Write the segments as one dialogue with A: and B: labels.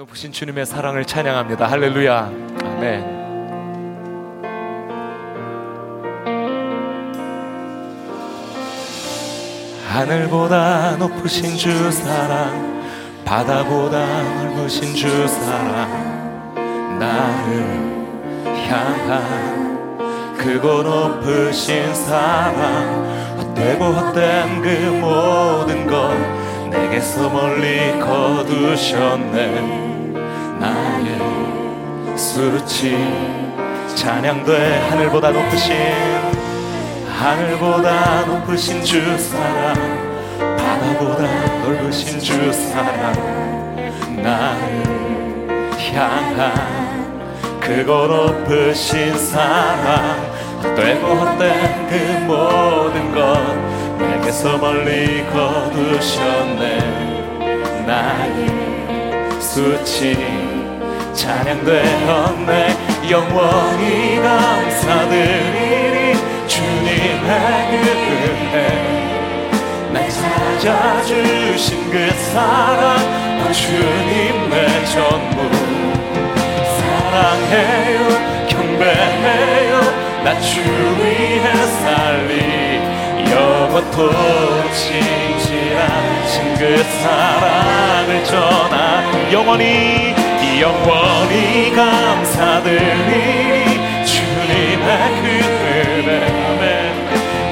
A: 높으신 주님의 사랑을 찬양합니다. 할렐루야. 아멘. 하늘보다 높으신 주 사랑, 바다보다 넓으신 주 사랑, 나를 향한 크고 높으신 사랑, 헛되고 헛된 그 모든 것 내게서 멀리 거두셨네. 수치 찬양돼 하늘보다 높으신 하늘보다 높으신 주 사랑 바다보다 넓으신 주 사랑. 나를 향한 크고 높으신 사랑. 헛되고 헛된 그 모든 것 내게서 멀리 거두셨네. 나의 수치 찬양되었네. 영원히 감사드리니 주님의 그 은혜 날 찾아주신 그 사랑 오 주님의 전부. 사랑해요 경배해요. 나 주 위해 살리. 영원토록 신실하신 그 사랑을 전하. 영원히 영원히 감사드리니 주님의 그 은혜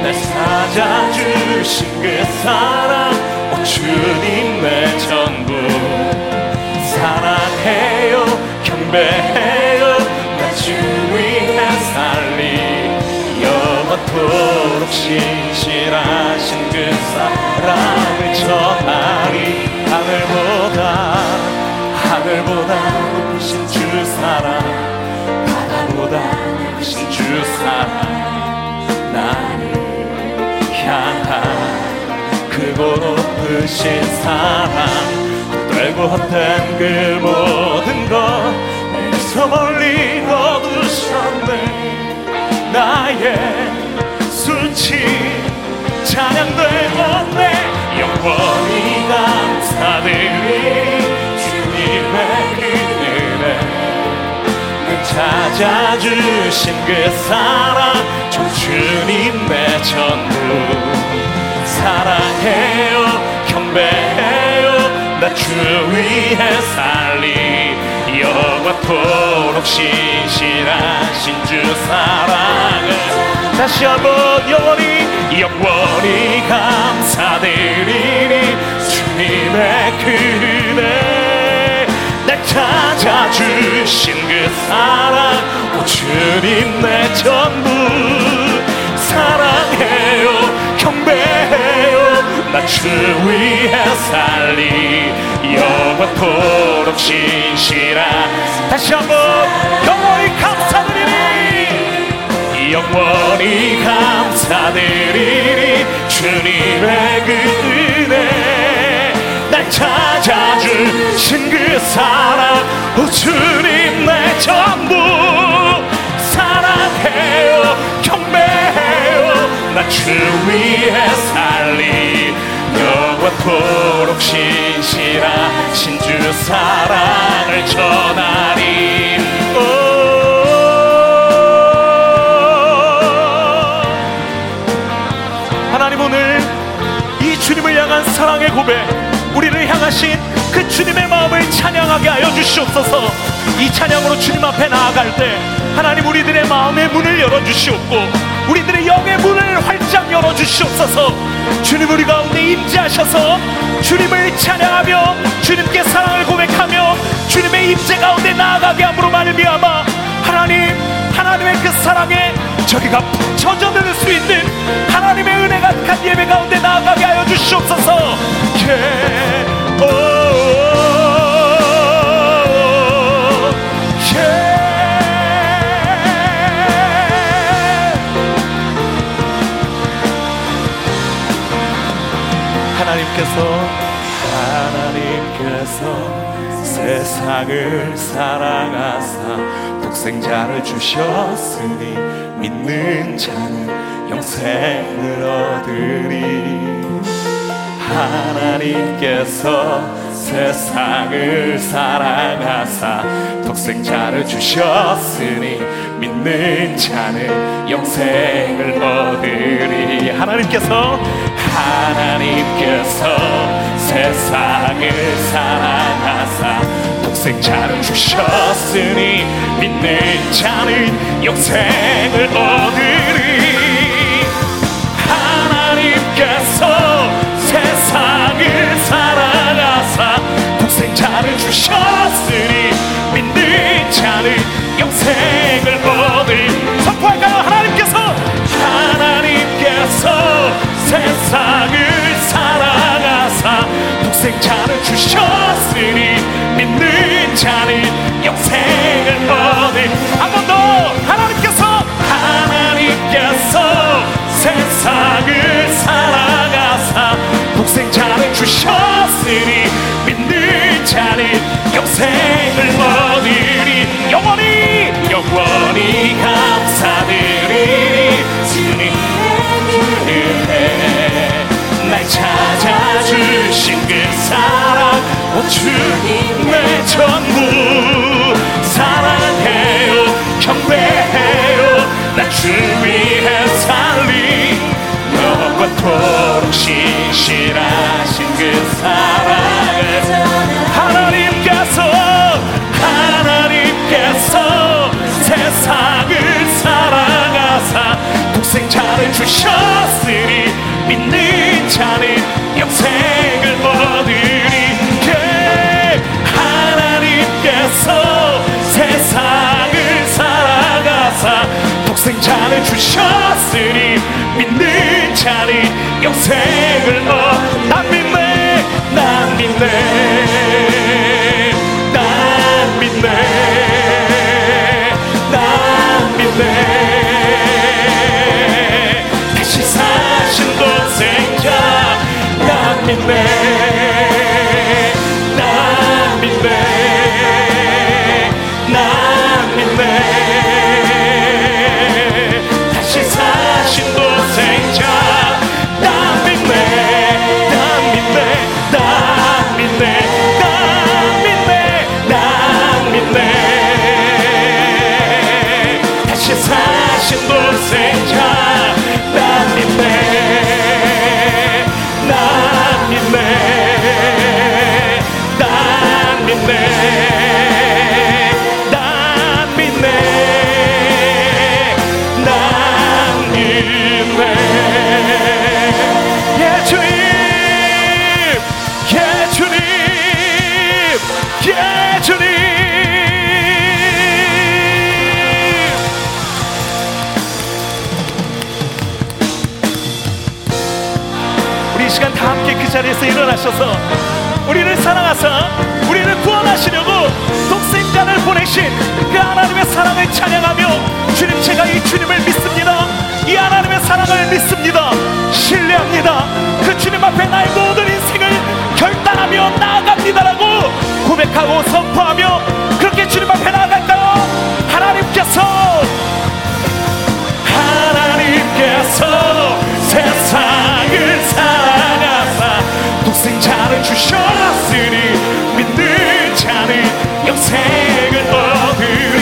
A: 날 찾아주신 그 사랑 오 주님의 전부. 사랑해요 경배해요 나 주 위해 살리. 영원토록 신실하신 그 사랑 하늘보다 높으신 주 사랑 바다보다 높으신 주 사랑 나를 향한 크고 높으신 사랑 헛되고 헛된 그 모든 것 내게서 멀리 거두셨네. 나의 수치 찬양되었네. 영원히 감사드리 찾아주신 그 사랑 좀 주님의 전부 사랑해요 경배해요 나 주 위해 살리. 영원토록 신실하신 주 사랑을 다시 한번 영원히 영원히 감사드리니 주님의 그날 찾아주신 그 사랑 오 주님 내 전부 사랑해요 경배해요. 나 주 위해 살리 영원토록 신실한 다시 한번 영원히 감사드리니 영원히 감사드리니 주님의 그 은혜. 날 찾아주신 그 사랑 오 주님 내 전부 사랑해요 경배해요. 나 주 위해 살리 영원토록 신실하신 주 사랑을 전하리. 하나님 오늘 이 주님을 향한 사랑의 고백 향하신 그 주님의 마음을 찬양하게 하여 주시옵소서. 이 찬양으로 주님 앞에 나아갈 때 하나님 우리들의 마음의 문을 열어주시옵고 우리들의 영의 문을 활짝 열어주시옵소서. 주님 우리 가운데 임재하셔서 주님을 찬양하며 주님께 사랑을 고백하며 주님의 임재 가운데 나아가게 함으로 말미암아 하나님 하나님의 그 사랑에 저희가 젖어들 수 있는 하나님의 은혜가 간 예배 가운데 나아가게 하여 주시옵소서. 예. 하나님께서 세상을 사랑하사 독생자를 주셨으니 믿는 자는 영생을 얻으리 하나님께서 세상을 사랑하사 독생자를 주셨으니 믿는 자는 영생을 얻으리. 하나님께서 하나님께서 세상을 사랑하사 독생자를 주셨으니 믿는 자는 영생을 얻으리 생자를 주셨으니 믿는 자는 영생을 얻을 한번 더 하나님께서 하나님께서 세상을 사랑하사 독생자를 주셨으니 믿는 자는 영생을 얻으리 영원히 영원히 감사드리니 주님 은혜 날 찾아주신 그 사랑 오 주님의 전부. 사랑해요 경배해요 나 주 위해 살리. 영원토록 신실하신 그 사랑을 하나님께서 하나님께서 세상을 사랑하사 독생자를 주셨으니 믿는 자는 자를 주셨으니 믿는 자는 영생을 얻난 믿네 난 믿네 난 믿네 난 믿네. 다시 사신 독생자 난 믿네 이 시간 다 함께 그 자리에서 일어나셔서 우리를 사랑하사 우리를 구원하시려고 독생자를 보내신 그 하나님의 사랑을 찬양하며 주님 제가 이 주님을 믿습니다. 이 하나님의 사랑을 믿습니다. 신뢰합니다. 그 주님 앞에 나의 모든 인생을 결단하며 나아갑니다라고 고백하고 선포하며 그렇게 주님 앞에 나아갈 나를 주셨으니 믿는 자는 영생을 얻으리.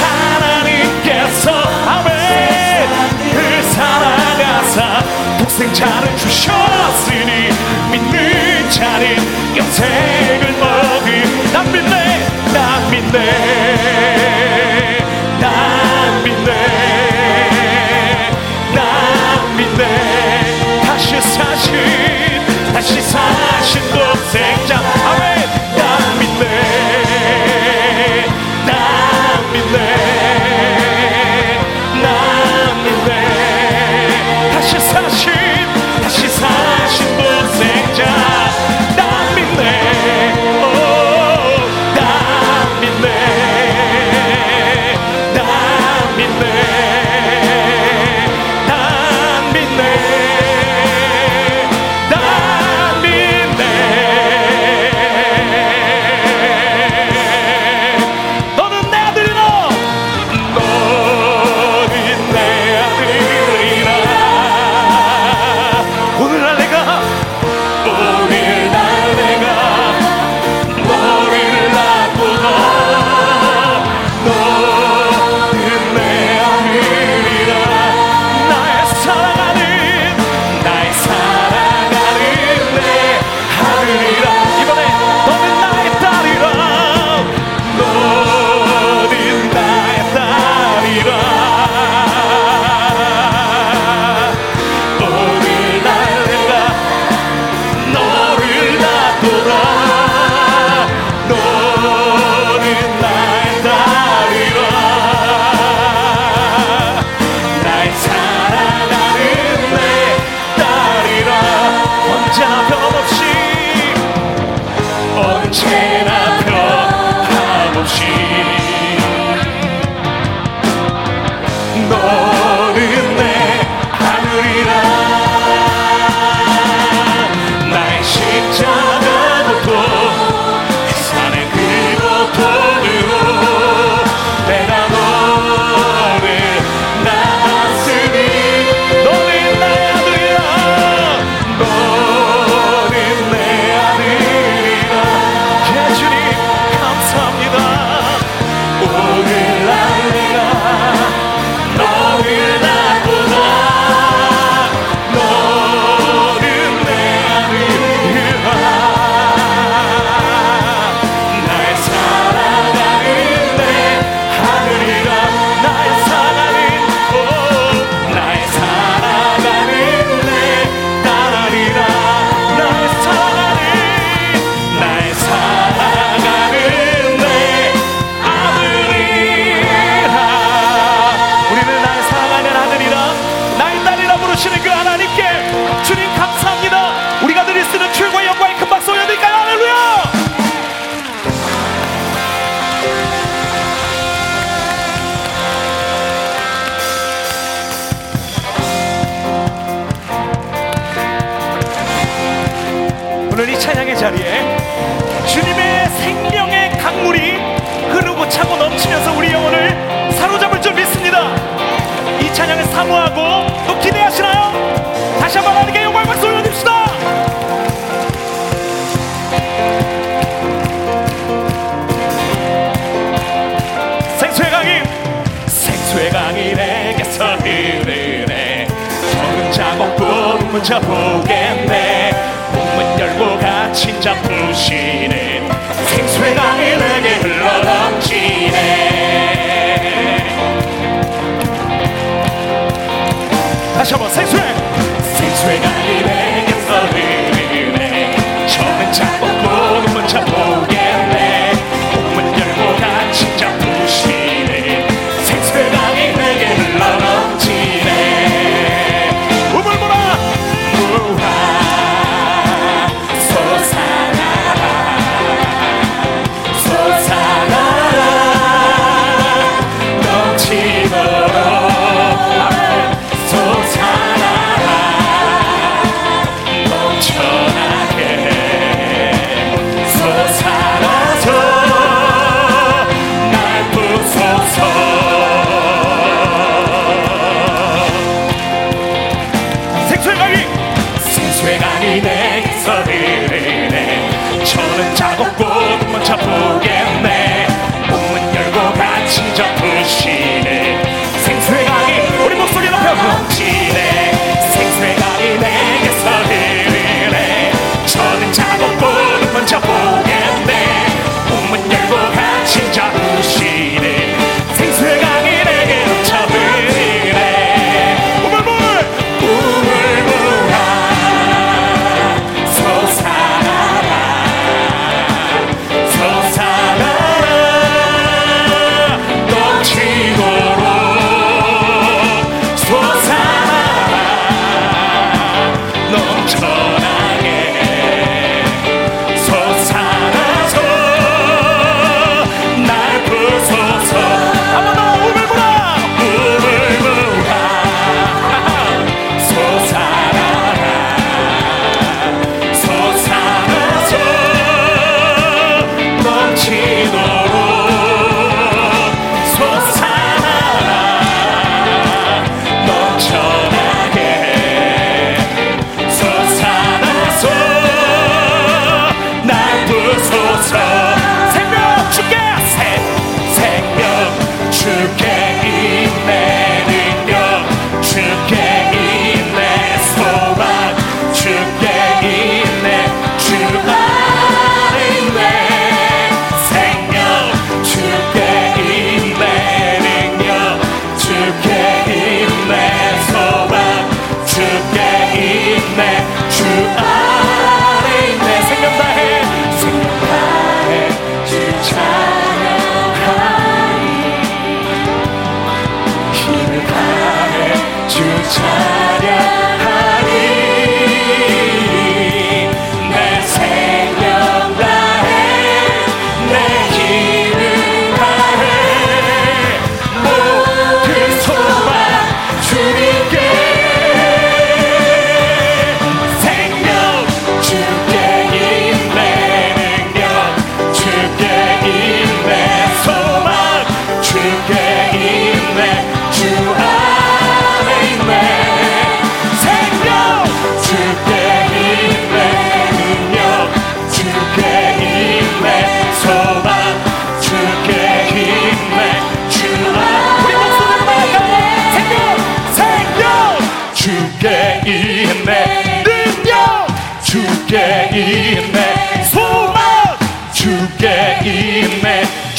A: 하나님께서 아멘. 그 사랑하사 독생자를 주셨으니 믿는 자는 영생을 얻으리. 난 믿네 난 믿네.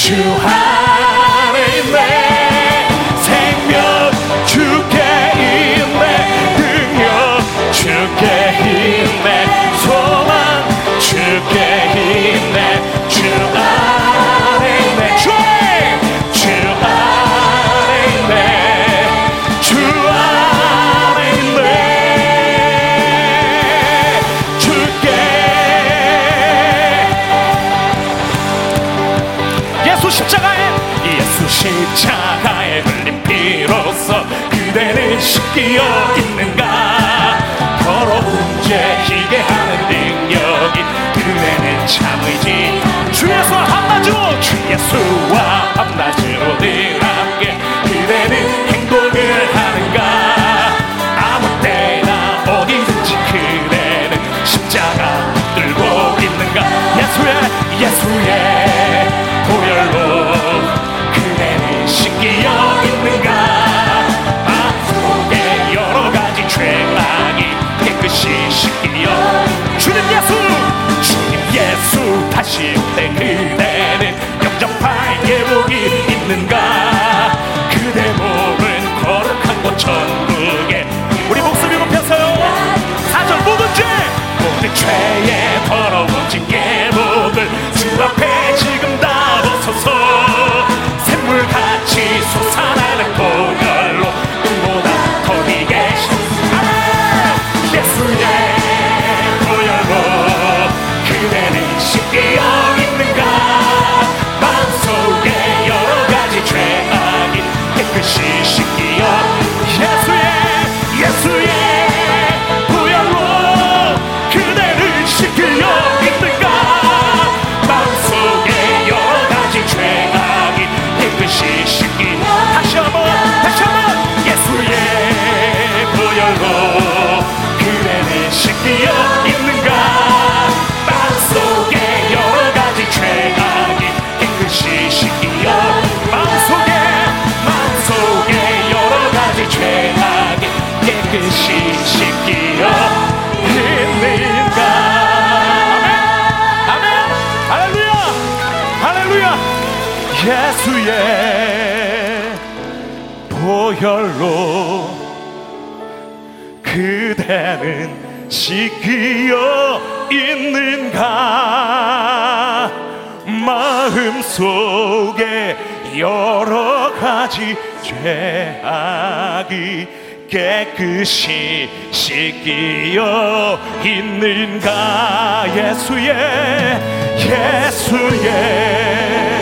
A: you high. 그애는 참의지 주 예수 한마디로 주 예수와 예수의 보혈로 그대는 지키어 있는가? 마음속에 여러 가지 죄악이 깨끗이 씻기어 있는가? 예수의 예수의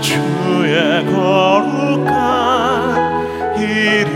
A: 주의 거룩한 이름.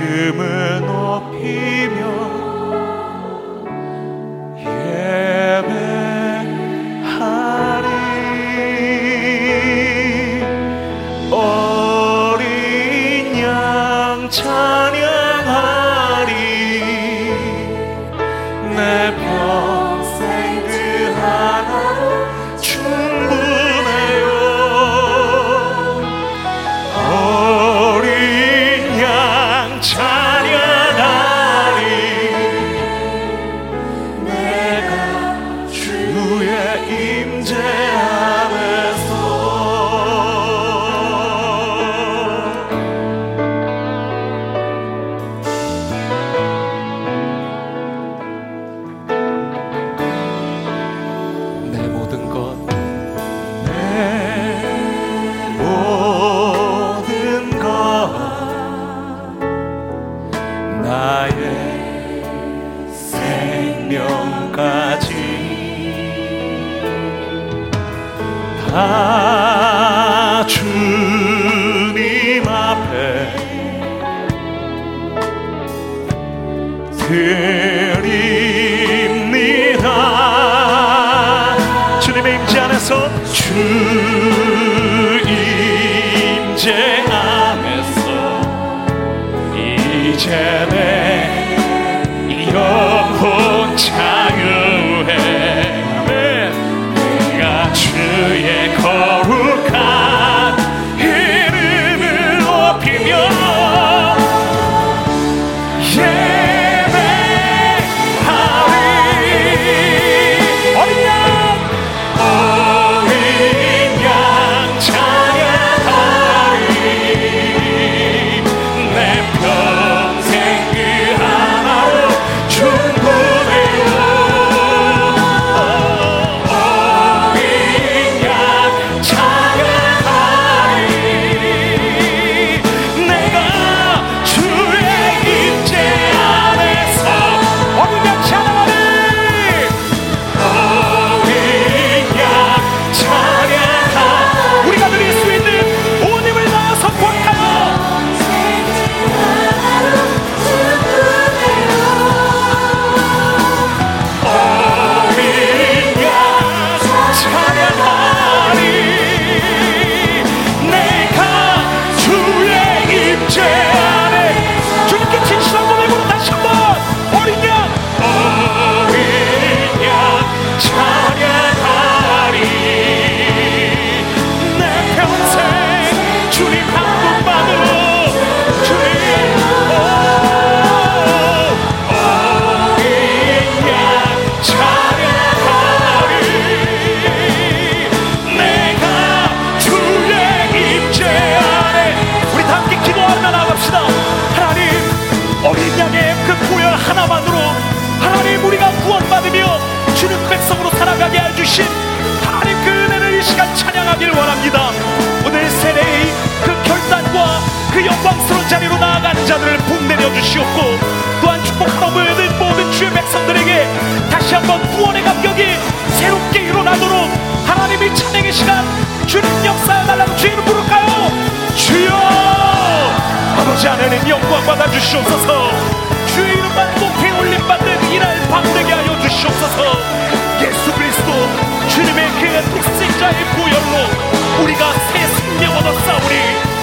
A: 자들을 복내려 주시옵고 또한 축복 넘어오는 모든 주의 백성들에게 다시 한번 구원의 감격이 새롭게 일어나도록 하나님이 찬양의 시간 주님 역사에 달라고 주의를 부를까요? 주여! 아버지 하나님 영광 받아주시옵소서. 주의 이름만 높이 올림받는 이날 밤되게 하여 주시옵소서. 예수 그리스도 주님의 그 독생자의 보혈로 우리가 새 생명 얻어 싸우리.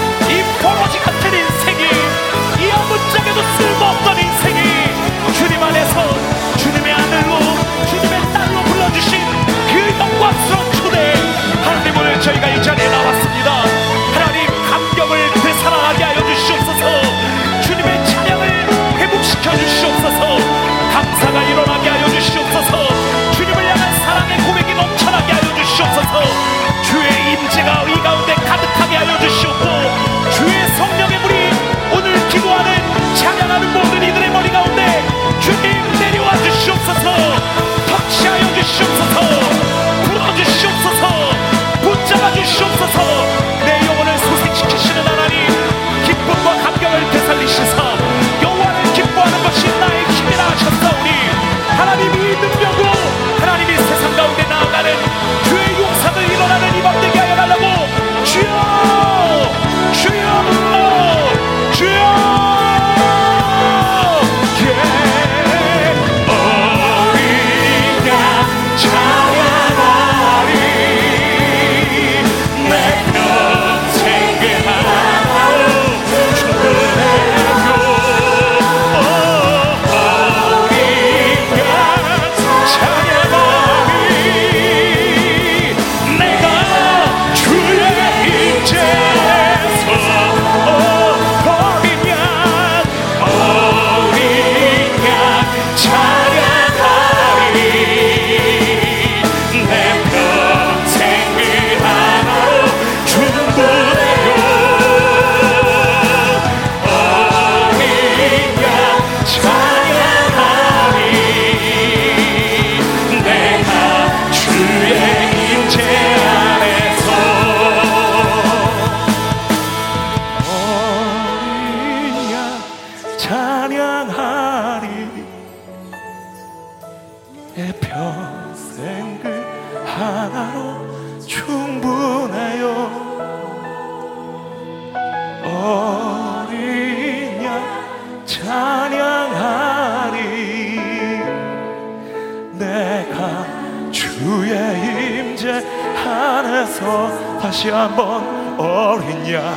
A: 앞에서 다시 한번 어린 양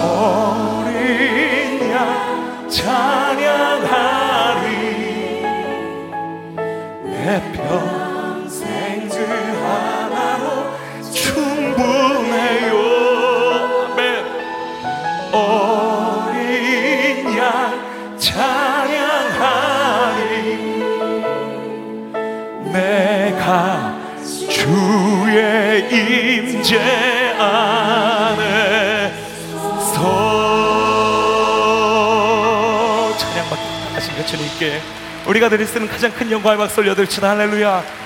A: 어린 양 찬양하리. 내편 이제 안에 서. 찬양받기 하신 그 주님께 우리가 드릴 수 있는 가장 큰 영광의 박수 올려드립시다. 할렐루야.